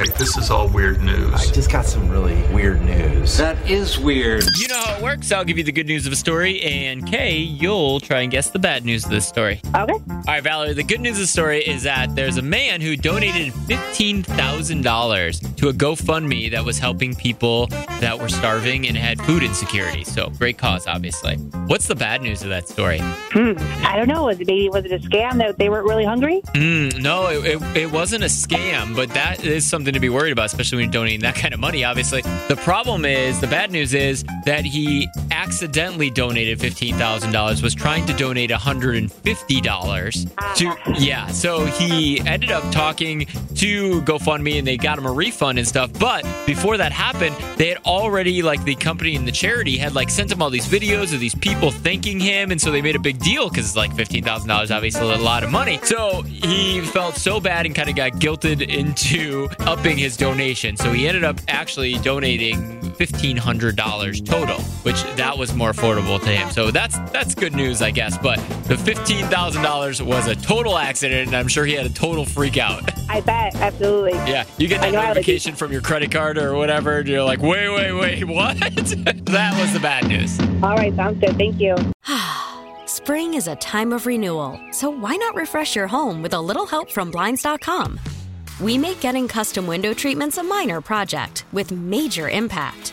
Okay, this is all weird news. I just got some really weird news. That is weird. You know how it works. I'll give you the good news of a story, and Kay, you'll try and guess the bad news of this story. Okay. All right, Valerie, the good news of the story is that there's a man who donated $15,000 to a GoFundMe that was helping people that were starving and had food insecurity. So, great cause, obviously. What's the bad news of that story? Hmm. I don't know. Was it maybe was it a scam that they weren't really hungry? Mm, no, it, it, it wasn't a scam, but that is something to be worried about, especially when you're donating that kind of money, obviously. The problem is, the bad news is that he accidentally donated $15,000, was trying to donate $150 to, yeah. So he ended up talking to GoFundMe and they got him a refund and stuff. But before that happened, they had already, like, the company and the charity had, like, sent him all these videos of these people thanking him. And so they made a big deal because it's like $15,000, obviously a lot of money. So he felt so bad and kind of got guilted into upping his donation. So he ended up actually donating $1,500 total, which that was more affordable to him. So that's that's good news, I guess. But the $15,000 was a total accident, and I'm sure he had a total freak out. I bet. Absolutely. Yeah, you get I that know how to notification from your credit card or whatever, and you're like, wait, wait, wait, what? that was the bad news. All right. Sounds good. Thank you. Spring is a time of renewal, so why not refresh your home with a little help from Blinds.com? We make getting custom window treatments a minor project with major impact.